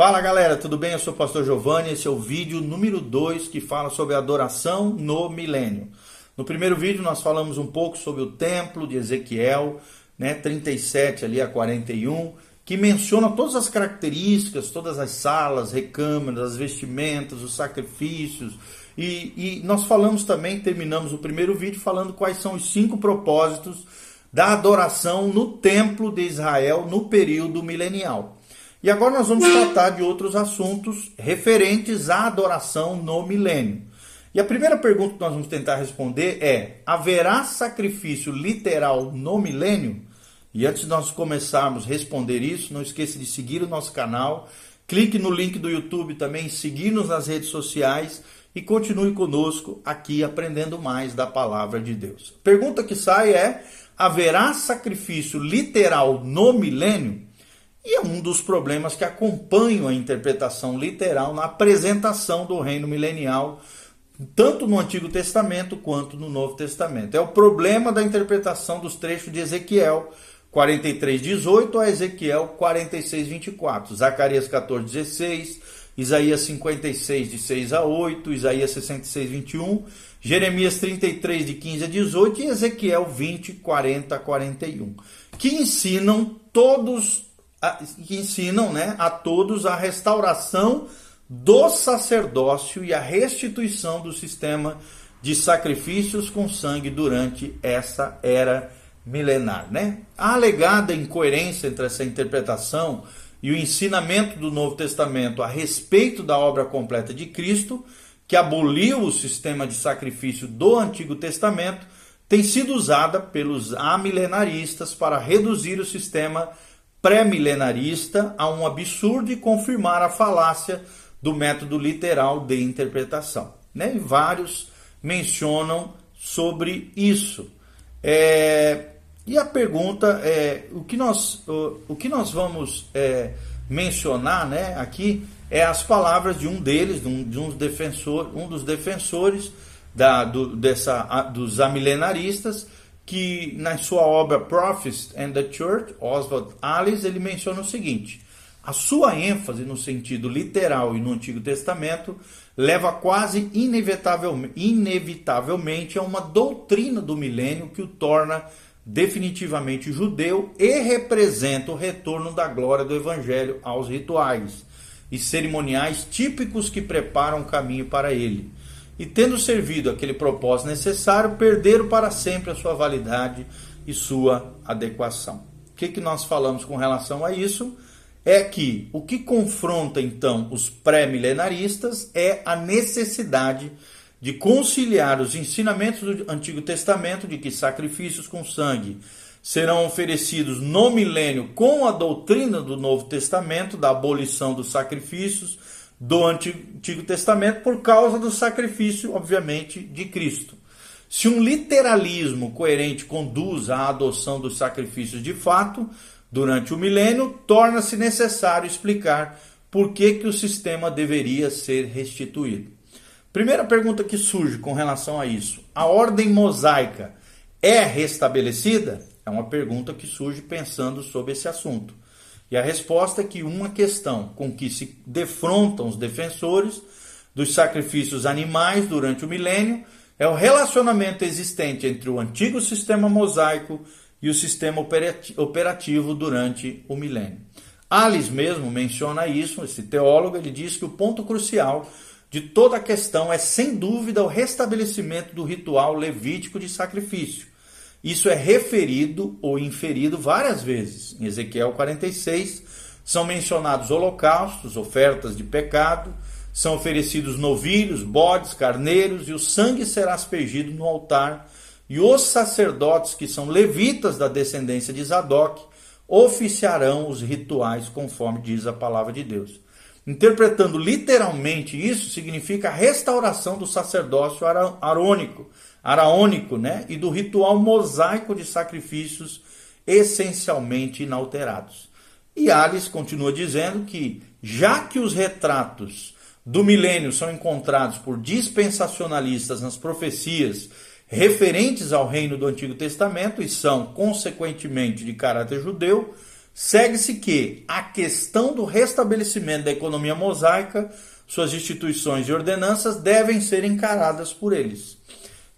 Fala galera, tudo bem? Eu sou o pastor Giovanni, esse é o vídeo número 2 que fala sobre adoração no milênio. No primeiro vídeo nós falamos um pouco sobre o templo de Ezequiel, né, 37 ali a 41, que menciona todas as características, todas as salas, recâmaras, as vestimentas, os sacrifícios. E, e nós falamos também, terminamos o primeiro vídeo falando quais são os cinco propósitos da adoração no templo de Israel no período milenial. E agora nós vamos tratar de outros assuntos referentes à adoração no milênio. E a primeira pergunta que nós vamos tentar responder é: haverá sacrifício literal no milênio? E antes de nós começarmos a responder isso, não esqueça de seguir o nosso canal, clique no link do YouTube também, seguir-nos nas redes sociais e continue conosco aqui aprendendo mais da palavra de Deus. Pergunta que sai é: haverá sacrifício literal no milênio? E é um dos problemas que acompanham a interpretação literal na apresentação do reino milenial, tanto no Antigo Testamento quanto no Novo Testamento. É o problema da interpretação dos trechos de Ezequiel 43, 18 a Ezequiel 46, 24, Zacarias 14, 16, Isaías 56, de 6 a 8, Isaías 66, 21, Jeremias 33, de 15 a 18 e Ezequiel 20, 40 a 41, que ensinam todos que ensinam né, a todos a restauração do sacerdócio e a restituição do sistema de sacrifícios com sangue durante essa era milenar. Né? A alegada incoerência entre essa interpretação e o ensinamento do Novo Testamento a respeito da obra completa de Cristo, que aboliu o sistema de sacrifício do Antigo Testamento, tem sido usada pelos amilenaristas para reduzir o sistema pré-milenarista a um absurdo e confirmar a falácia do método literal de interpretação. Né? E vários mencionam sobre isso. É, e a pergunta é o que nós, o, o que nós vamos é, mencionar né, aqui é as palavras de um deles, de um, de um, defensor, um dos defensores da, do, dessa, dos amilenaristas, que na sua obra Prophets and the Church, Oswald Alice, ele menciona o seguinte: a sua ênfase no sentido literal e no Antigo Testamento leva quase inevitavelmente, a uma doutrina do milênio que o torna definitivamente judeu e representa o retorno da glória do evangelho aos rituais e cerimoniais típicos que preparam o caminho para ele e, tendo servido aquele propósito necessário, perderam para sempre a sua validade e sua adequação. O que, que nós falamos com relação a isso? É que o que confronta então os pré-milenaristas é a necessidade de conciliar os ensinamentos do Antigo Testamento de que sacrifícios com sangue serão oferecidos no milênio com a doutrina do Novo Testamento da abolição dos sacrifícios do Antigo Testamento por causa do sacrifício, obviamente, de Cristo. Se um literalismo coerente conduz à adoção dos sacrifícios de fato, durante o milênio, torna-se necessário explicar por que, que o sistema deveria ser restituído. Primeira pergunta que surge com relação a isso: a ordem mosaica é restabelecida? É uma pergunta que surge pensando sobre esse assunto. E a resposta é que uma questão com que se defrontam os defensores dos sacrifícios animais durante o milênio é o relacionamento existente entre o antigo sistema mosaico e o sistema operativo durante o milênio. Alice mesmo menciona isso, esse teólogo, ele diz que o ponto crucial de toda a questão é sem dúvida o restabelecimento do ritual levítico de sacrifício, isso é referido ou inferido várias vezes. Em Ezequiel 46 são mencionados holocaustos, ofertas de pecado, são oferecidos novilhos, bodes, carneiros, e o sangue será aspergido no altar, e os sacerdotes, que são levitas da descendência de Zadok, oficiarão os rituais conforme diz a palavra de Deus. Interpretando literalmente isso, significa a restauração do sacerdócio arônico, araônico né? e do ritual mosaico de sacrifícios essencialmente inalterados. E Alice continua dizendo que, já que os retratos do milênio são encontrados por dispensacionalistas nas profecias referentes ao reino do Antigo Testamento e são, consequentemente, de caráter judeu, segue-se que a questão do restabelecimento da economia mosaica, suas instituições e ordenanças devem ser encaradas por eles.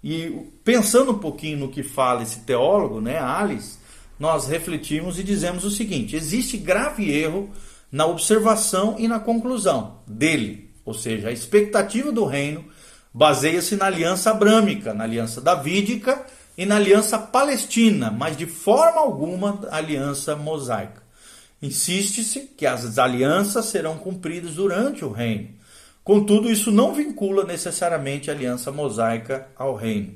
E pensando um pouquinho no que fala esse teólogo, né, Alice, nós refletimos e dizemos o seguinte: existe grave erro na observação e na conclusão dele, ou seja, a expectativa do reino baseia-se na aliança abrâmica, na aliança davídica e na aliança palestina, mas de forma alguma aliança mosaica. Insiste-se que as alianças serão cumpridas durante o reino. Contudo, isso não vincula necessariamente a aliança mosaica ao reino.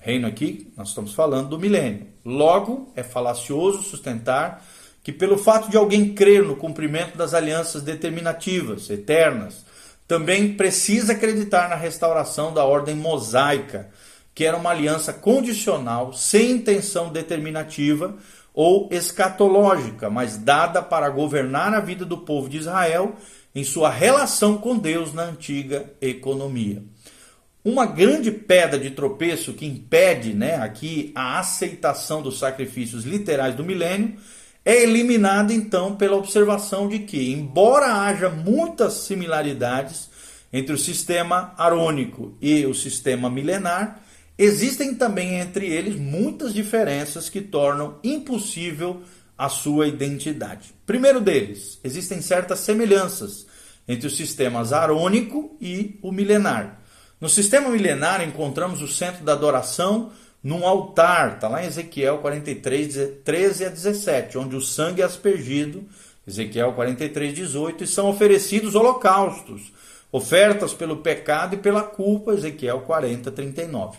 Reino aqui, nós estamos falando do milênio. Logo, é falacioso sustentar que, pelo fato de alguém crer no cumprimento das alianças determinativas, eternas, também precisa acreditar na restauração da ordem mosaica, que era uma aliança condicional, sem intenção determinativa ou escatológica, mas dada para governar a vida do povo de Israel em sua relação com Deus na antiga economia. Uma grande pedra de tropeço que impede né, aqui a aceitação dos sacrifícios literais do milênio é eliminada então pela observação de que, embora haja muitas similaridades entre o sistema arônico e o sistema milenar, existem também entre eles muitas diferenças que tornam impossível a sua identidade. Primeiro deles, existem certas semelhanças entre os sistemas arônico e o milenar. No sistema milenar encontramos o centro da adoração num altar, está lá em Ezequiel 43, 13 a 17, onde o sangue é aspergido, Ezequiel 43, 18, e são oferecidos holocaustos, ofertas pelo pecado e pela culpa, Ezequiel 40, 39.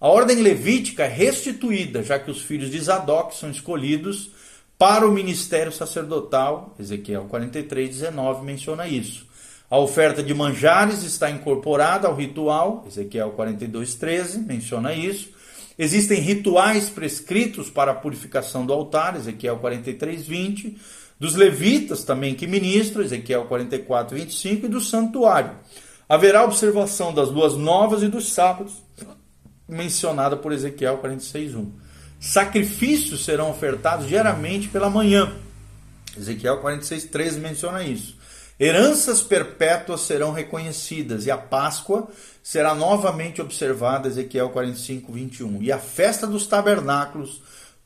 A ordem levítica é restituída, já que os filhos de Zadok são escolhidos para o ministério sacerdotal, Ezequiel 43, 19 menciona isso. A oferta de manjares está incorporada ao ritual, Ezequiel 42, 13 menciona isso. Existem rituais prescritos para a purificação do altar, Ezequiel 43, 20. Dos levitas também que ministram, Ezequiel 44, 25. E do santuário. Haverá observação das luas novas e dos sábados, mencionada por Ezequiel 46, 1. Sacrifícios serão ofertados diariamente pela manhã. Ezequiel 46, 13 menciona isso. Heranças perpétuas serão reconhecidas e a Páscoa será novamente observada, Ezequiel 45, 21. E a festa dos tabernáculos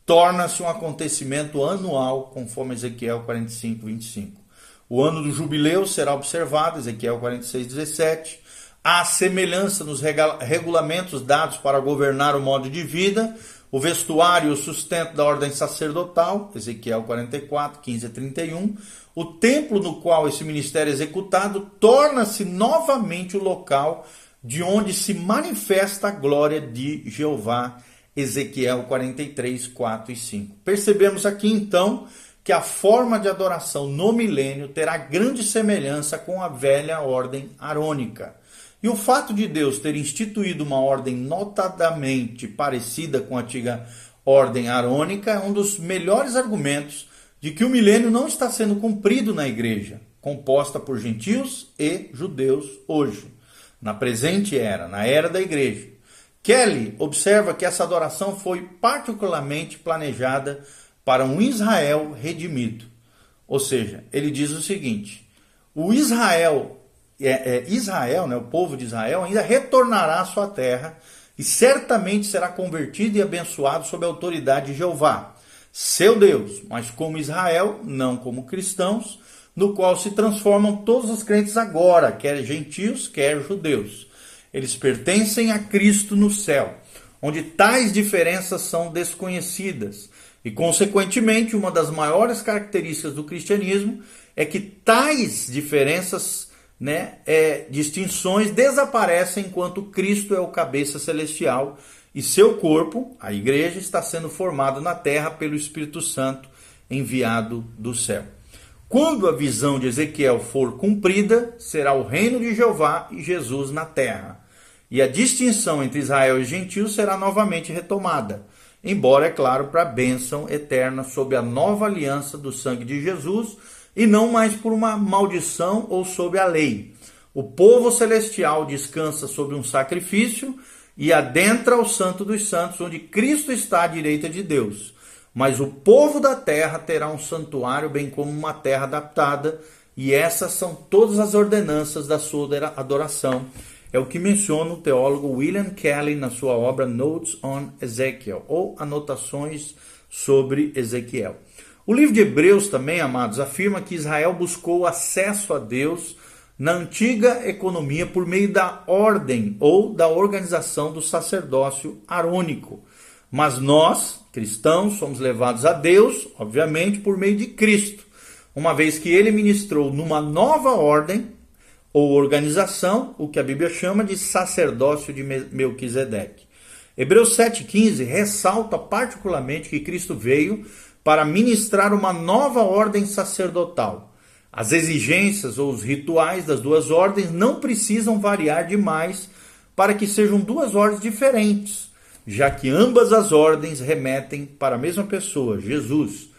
torna-se um acontecimento anual, conforme Ezequiel 45, 25. O ano do jubileu será observado, Ezequiel 46, 17. Há semelhança nos regulamentos dados para governar o modo de vida, o vestuário e o sustento da ordem sacerdotal, Ezequiel 44, 15 a 31, o templo no qual esse ministério é executado torna-se novamente o local de onde se manifesta a glória de Jeová, Ezequiel 43, 4 e 5. Percebemos aqui então que a forma de adoração no milênio terá grande semelhança com a velha ordem arônica. E o fato de Deus ter instituído uma ordem notadamente parecida com a antiga ordem arônica é um dos melhores argumentos de que o milênio não está sendo cumprido na igreja, composta por gentios e judeus hoje, na presente era, na era da igreja. Kelly observa que essa adoração foi particularmente planejada para um Israel redimido. Ou seja, ele diz o seguinte: o Israel é, é, Israel, né, o povo de Israel, ainda retornará à sua terra e certamente será convertido e abençoado sob a autoridade de Jeová, seu Deus, mas como Israel, não como cristãos, no qual se transformam todos os crentes agora, quer gentios, quer judeus. Eles pertencem a Cristo no céu, onde tais diferenças são desconhecidas. E, consequentemente, uma das maiores características do cristianismo é que tais diferenças né, é, distinções desaparecem enquanto Cristo é o cabeça celestial e seu corpo, a igreja, está sendo formado na terra pelo Espírito Santo enviado do céu. Quando a visão de Ezequiel for cumprida, será o reino de Jeová e Jesus na terra. E a distinção entre Israel e gentios será novamente retomada, embora, é claro, para a bênção eterna sob a nova aliança do sangue de Jesus e não mais por uma maldição ou sob a lei. O povo celestial descansa sobre um sacrifício e adentra o Santo dos Santos, onde Cristo está à direita de Deus. mas o povo da terra terá um santuário, bem como uma terra adaptada, e essas são todas as ordenanças da sua adoração. É o que menciona o teólogo William Kelly na sua obra Notes on Ezekiel, ou Anotações sobre Ezequiel. O livro de Hebreus também, amados, afirma que Israel buscou acesso a Deus na antiga economia por meio da ordem ou da organização do sacerdócio arônico. Mas nós, cristãos, somos levados a Deus, obviamente, por meio de Cristo, uma vez que ele ministrou numa nova ordem ou organização, o que a Bíblia chama de sacerdócio de Melquisedeque. Hebreus 7,15 ressalta particularmente que Cristo veio para ministrar uma nova ordem sacerdotal. As exigências ou os rituais das duas ordens não precisam variar demais para que sejam duas ordens diferentes, já que ambas as ordens remetem para a mesma pessoa, Jesus,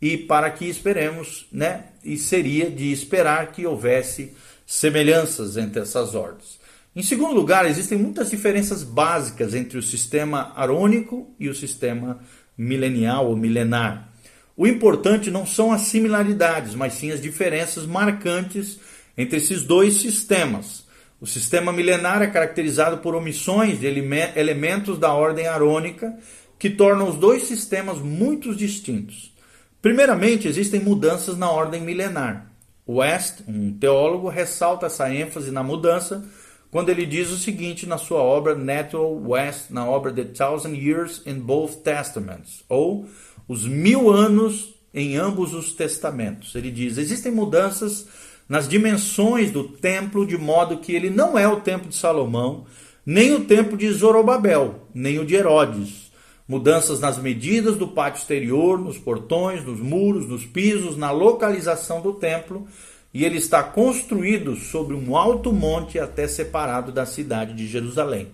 e para que esperemos, né? E seria de esperar que houvesse semelhanças entre essas ordens. Em segundo lugar, existem muitas diferenças básicas entre o sistema arônico e o sistema milenial ou milenar. O importante não são as similaridades, mas sim as diferenças marcantes entre esses dois sistemas. O sistema milenar é caracterizado por omissões de elementos da ordem arônica que tornam os dois sistemas muito distintos. Primeiramente, existem mudanças na ordem milenar. West, um teólogo, ressalta essa ênfase na mudança quando ele diz o seguinte na sua obra Natural West, na obra The Thousand Years in Both Testaments, ou os mil anos em ambos os testamentos. Ele diz: existem mudanças nas dimensões do templo, de modo que ele não é o templo de Salomão, nem o templo de Zorobabel, nem o de Herodes. Mudanças nas medidas do pátio exterior, nos portões, nos muros, nos pisos, na localização do templo, e ele está construído sobre um alto monte até separado da cidade de Jerusalém.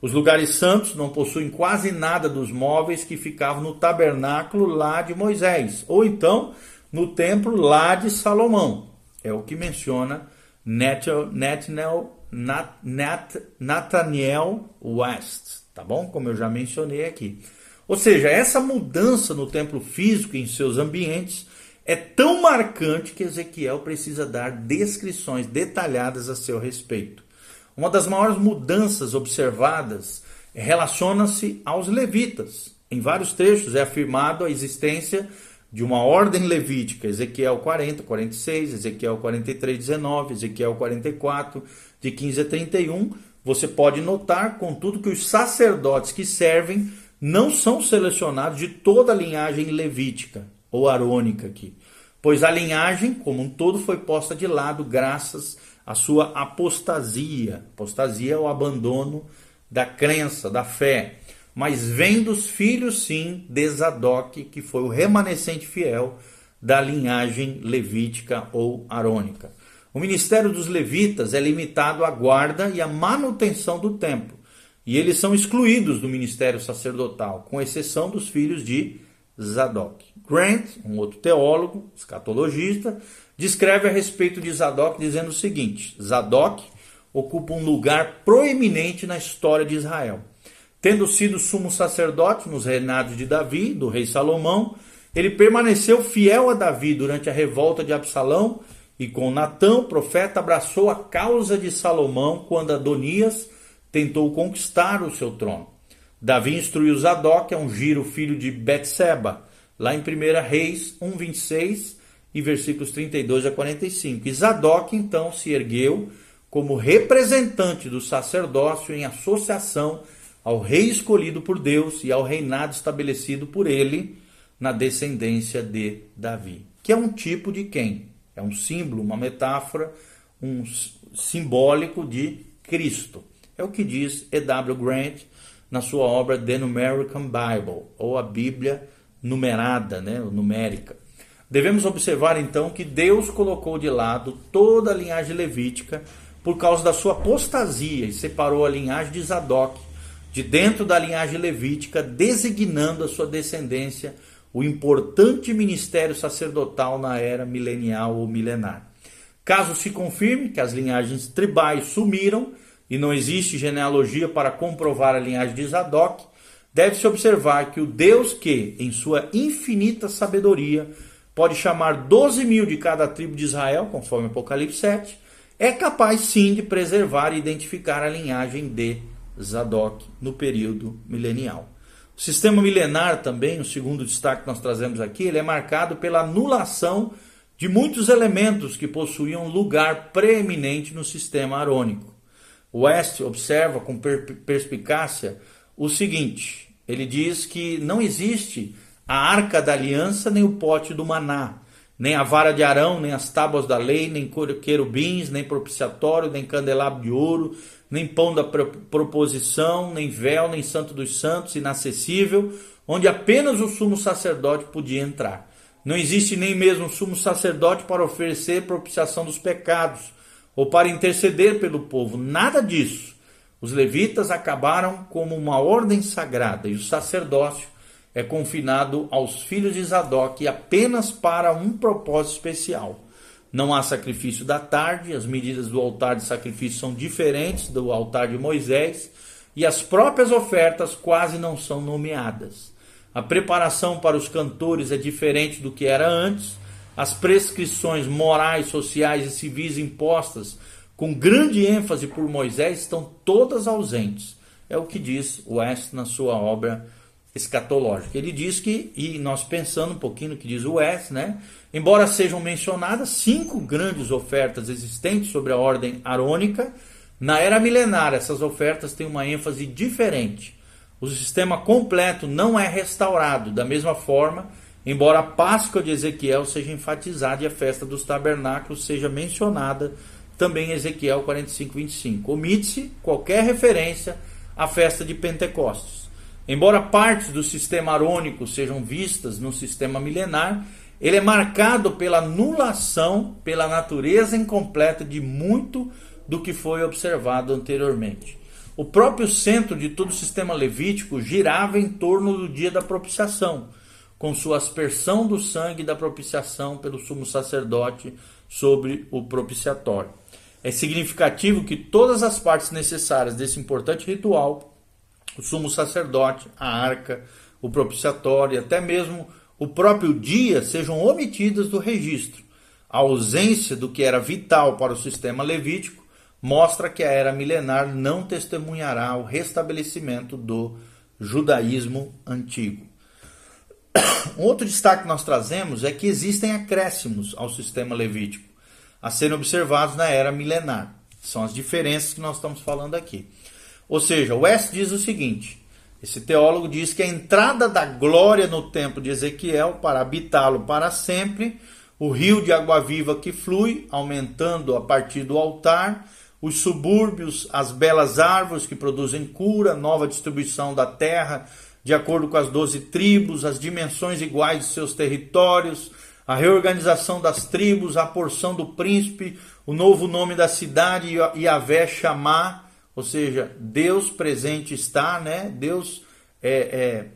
Os lugares santos não possuem quase nada dos móveis que ficavam no tabernáculo lá de Moisés, ou então no templo lá de Salomão. É o que menciona Nathaniel, Nathaniel West, tá bom? Como eu já mencionei aqui. Ou seja, essa mudança no templo físico e em seus ambientes é tão marcante que Ezequiel precisa dar descrições detalhadas a seu respeito. Uma das maiores mudanças observadas relaciona-se aos levitas. Em vários trechos é afirmado a existência de uma ordem levítica, Ezequiel 40, 46, Ezequiel 43, 19, Ezequiel 44, de 15 a 31. Você pode notar, contudo, que os sacerdotes que servem não são selecionados de toda a linhagem levítica ou arônica aqui, pois a linhagem como um todo foi posta de lado graças a sua apostasia. Apostasia é o abandono da crença, da fé. Mas vem dos filhos, sim, de Zadok, que foi o remanescente fiel da linhagem levítica ou arônica. O ministério dos levitas é limitado à guarda e à manutenção do templo, e eles são excluídos do ministério sacerdotal, com exceção dos filhos de Zadok. Grant, um outro teólogo, escatologista, descreve a respeito de Zadok dizendo o seguinte: Zadok ocupa um lugar proeminente na história de Israel. Tendo sido sumo sacerdote nos reinados de Davi, do rei Salomão, ele permaneceu fiel a Davi durante a revolta de Absalão e com Natão, profeta, abraçou a causa de Salomão quando Adonias tentou conquistar o seu trono. Davi instruiu Zadok a ungir o filho de Betseba, lá em 1 Reis 1:26 e versículos 32 a 45. E Zadok então se ergueu como representante do sacerdócio em associação ao rei escolhido por Deus e ao reinado estabelecido por ele na descendência de Davi. Que é um tipo de quem? É um símbolo, uma metáfora, um simbólico de Cristo. É o que diz E.W. Grant na sua obra The Numerican Bible, ou a Bíblia numerada, né, numérica. Devemos observar então que Deus colocou de lado toda a linhagem levítica por causa da sua apostasia e separou a linhagem de Zadok de dentro da linhagem levítica, designando a sua descendência o importante ministério sacerdotal na era milenial ou milenar. Caso se confirme que as linhagens tribais sumiram e não existe genealogia para comprovar a linhagem de Zadok, deve-se observar que o Deus que, em sua infinita sabedoria, pode chamar 12 mil de cada tribo de Israel, conforme Apocalipse 7, é capaz sim de preservar e identificar a linhagem de Zadok no período milenial. O sistema milenar também, o segundo destaque que nós trazemos aqui, ele é marcado pela anulação de muitos elementos que possuíam lugar preeminente no sistema arônico. West observa com perspicácia o seguinte: ele diz que não existe a arca da aliança nem o pote do maná, nem a vara de Arão, nem as tábuas da lei, nem querubins, nem propiciatório, nem candelabro de ouro, nem pão da proposição, nem véu, nem santo dos santos, inacessível, onde apenas o sumo sacerdote podia entrar. Não existe nem mesmo sumo sacerdote para oferecer propiciação dos pecados ou para interceder pelo povo, nada disso. Os levitas acabaram como uma ordem sagrada e o sacerdócio é confinado aos filhos de Zadok apenas para um propósito especial. Não há sacrifício da tarde, as medidas do altar de sacrifício são diferentes do altar de Moisés e as próprias ofertas quase não são nomeadas. A preparação para os cantores é diferente do que era antes. As prescrições morais, sociais e civis impostas com grande ênfase por Moisés estão todas ausentes. É o que diz West na sua obra escatológica. Ele diz que, e nós pensando um pouquinho no que diz o West, né? Embora sejam mencionadas cinco grandes ofertas existentes sobre a ordem arônica, na era milenar essas ofertas têm uma ênfase diferente. O sistema completo não é restaurado da mesma forma, embora a Páscoa de Ezequiel seja enfatizada e a festa dos tabernáculos seja mencionada também em Ezequiel 45, 25. Omite-se qualquer referência à festa de Pentecostes. Embora partes do sistema arônico sejam vistas no sistema milenar, ele é marcado pela anulação, pela natureza incompleta de muito do que foi observado anteriormente. O próprio centro de todo o sistema levítico girava em torno do dia da propiciação, com sua aspersão do sangue da propiciação pelo sumo sacerdote sobre o propiciatório. É significativo que todas as partes necessárias desse importante ritual o sumo sacerdote, a arca, o propiciatório e até mesmo o próprio dia sejam omitidas do registro. A ausência do que era vital para o sistema levítico mostra que a era milenar não testemunhará o restabelecimento do judaísmo antigo. Um outro destaque que nós trazemos é que existem acréscimos ao sistema levítico a serem observados na era milenar. São as diferenças que nós estamos falando aqui. Ou seja, West diz o seguinte: esse teólogo diz que a entrada da glória no templo de Ezequiel para habitá-lo para sempre, o rio de água viva que flui, aumentando a partir do altar, os subúrbios, as belas árvores que produzem cura, nova distribuição da terra de acordo com as doze tribos, as dimensões iguais de seus territórios, a reorganização das tribos, a porção do príncipe, o novo nome da cidade, Yahvé Chamar, ou seja, Deus presente está, né? Deus é, é,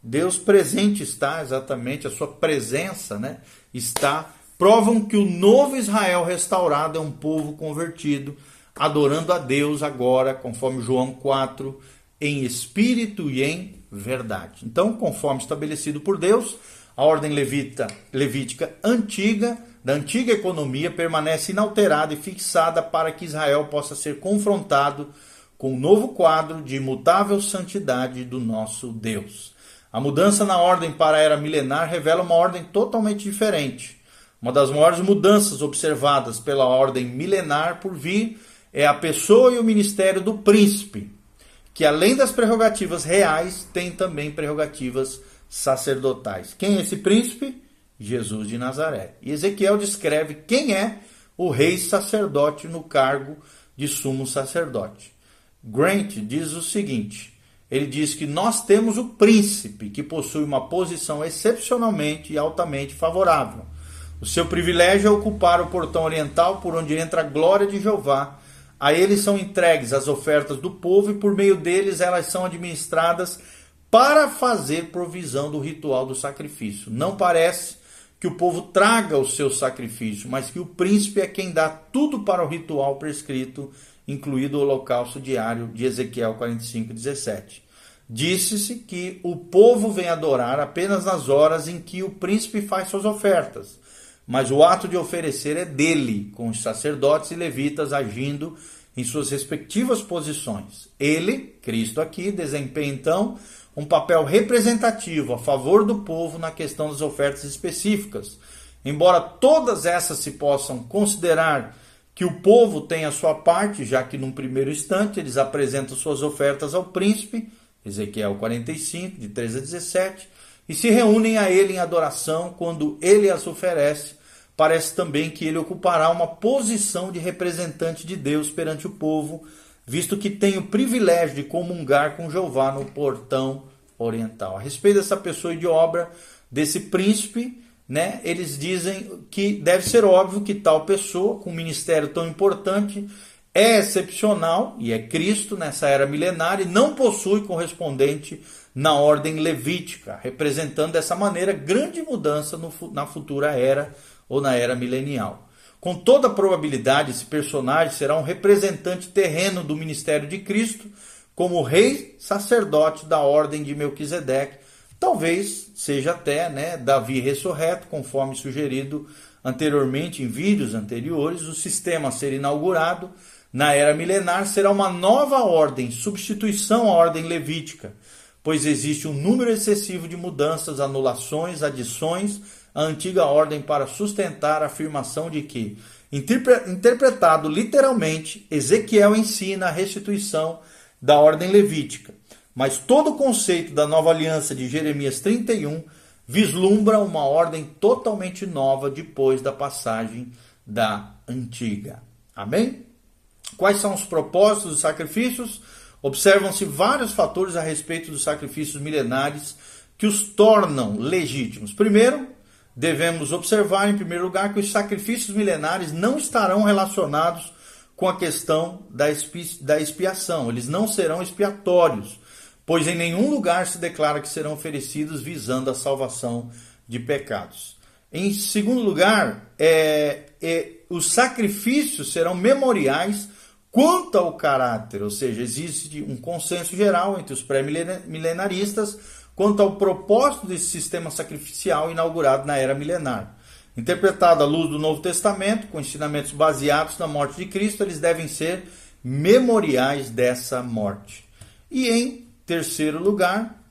Deus presente está, exatamente, a sua presença, né? Está provam que o novo Israel restaurado é um povo convertido, adorando a Deus agora, conforme João 4, em espírito e em verdade. Então, conforme estabelecido por Deus, a ordem levita, levítica antiga da antiga economia permanece inalterada e fixada para que Israel possa ser confrontado com o um novo quadro de imutável santidade do nosso Deus. A mudança na ordem para a era milenar revela uma ordem totalmente diferente. Uma das maiores mudanças observadas pela ordem milenar por vir é a pessoa e o ministério do príncipe, que além das prerrogativas reais, tem também prerrogativas sacerdotais. Quem é esse príncipe? Jesus de Nazaré. E Ezequiel descreve quem é o rei sacerdote no cargo de sumo sacerdote. Grant diz o seguinte: ele diz que nós temos o príncipe que possui uma posição excepcionalmente e altamente favorável. O seu privilégio é ocupar o portão oriental por onde entra a glória de Jeová. A ele são entregues as ofertas do povo e por meio deles elas são administradas para fazer provisão do ritual do sacrifício. Não parece que o povo traga o seu sacrifício, mas que o príncipe é quem dá tudo para o ritual prescrito, incluído o holocausto diário de Ezequiel 45, 17. disse-se que o povo vem adorar apenas nas horas em que o príncipe faz suas ofertas, mas o ato de oferecer é dele, com os sacerdotes e levitas agindo em suas respectivas posições. Ele, Cristo aqui, desempenha então um papel representativo a favor do povo na questão das ofertas específicas. Embora todas essas se possam considerar que o povo tem a sua parte, já que num primeiro instante eles apresentam suas ofertas ao príncipe, Ezequiel 45, de 13 a 17, e se reúnem a ele em adoração quando ele as oferece. Parece também que ele ocupará uma posição de representante de Deus perante o povo, visto que tem o privilégio de comungar com Jeová no portão oriental. A respeito dessa pessoa e de obra desse príncipe, né, eles dizem que deve ser óbvio que tal pessoa, com um ministério tão importante, é excepcional e é Cristo nessa era milenária e não possui correspondente na ordem levítica, representando dessa maneira grande mudança no, na futura era ou na era milenial. Com toda probabilidade, esse personagem será um representante terreno do ministério de Cristo, como rei sacerdote da ordem de Melquisedeque, talvez seja até né, Davi ressurreto, conforme sugerido anteriormente em vídeos anteriores, o sistema a ser inaugurado na era milenar será uma nova ordem, substituição à ordem levítica, pois existe um número excessivo de mudanças, anulações, adições à antiga ordem para sustentar a afirmação de que, interpretado literalmente, Ezequiel ensina a restituição da ordem levítica. Mas todo o conceito da nova aliança de Jeremias 31 vislumbra uma ordem totalmente nova depois da passagem da antiga. Amém? Quais são os propósitos dos sacrifícios? Observam-se vários fatores a respeito dos sacrifícios milenares que os tornam legítimos. Primeiro, devemos observar, em primeiro lugar, que os sacrifícios milenares não estarão relacionados com a questão da, expi da expiação. Eles não serão expiatórios, pois em nenhum lugar se declara que serão oferecidos visando a salvação de pecados. Em segundo lugar, é, é, os sacrifícios serão memoriais quanto ao caráter, ou seja, existe um consenso geral entre os pré-milenaristas quanto ao propósito desse sistema sacrificial inaugurado na era milenar. Interpretado à luz do Novo Testamento, com ensinamentos baseados na morte de Cristo, eles devem ser memoriais dessa morte. E em terceiro lugar,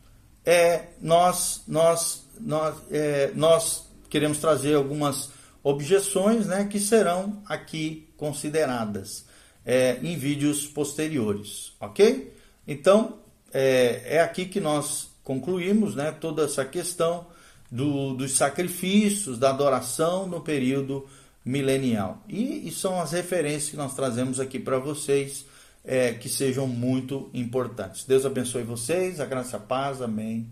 é, nós, nós, nós, é, nós queremos trazer algumas objeções né, que serão aqui consideradas é, em vídeos posteriores, ok? Então, é, é aqui que nós concluímos né, toda essa questão do, dos sacrifícios, da adoração no período milenial. E, e são as referências que nós trazemos aqui para vocês, é, que sejam muito importantes. Deus abençoe vocês, a graça a paz, amém.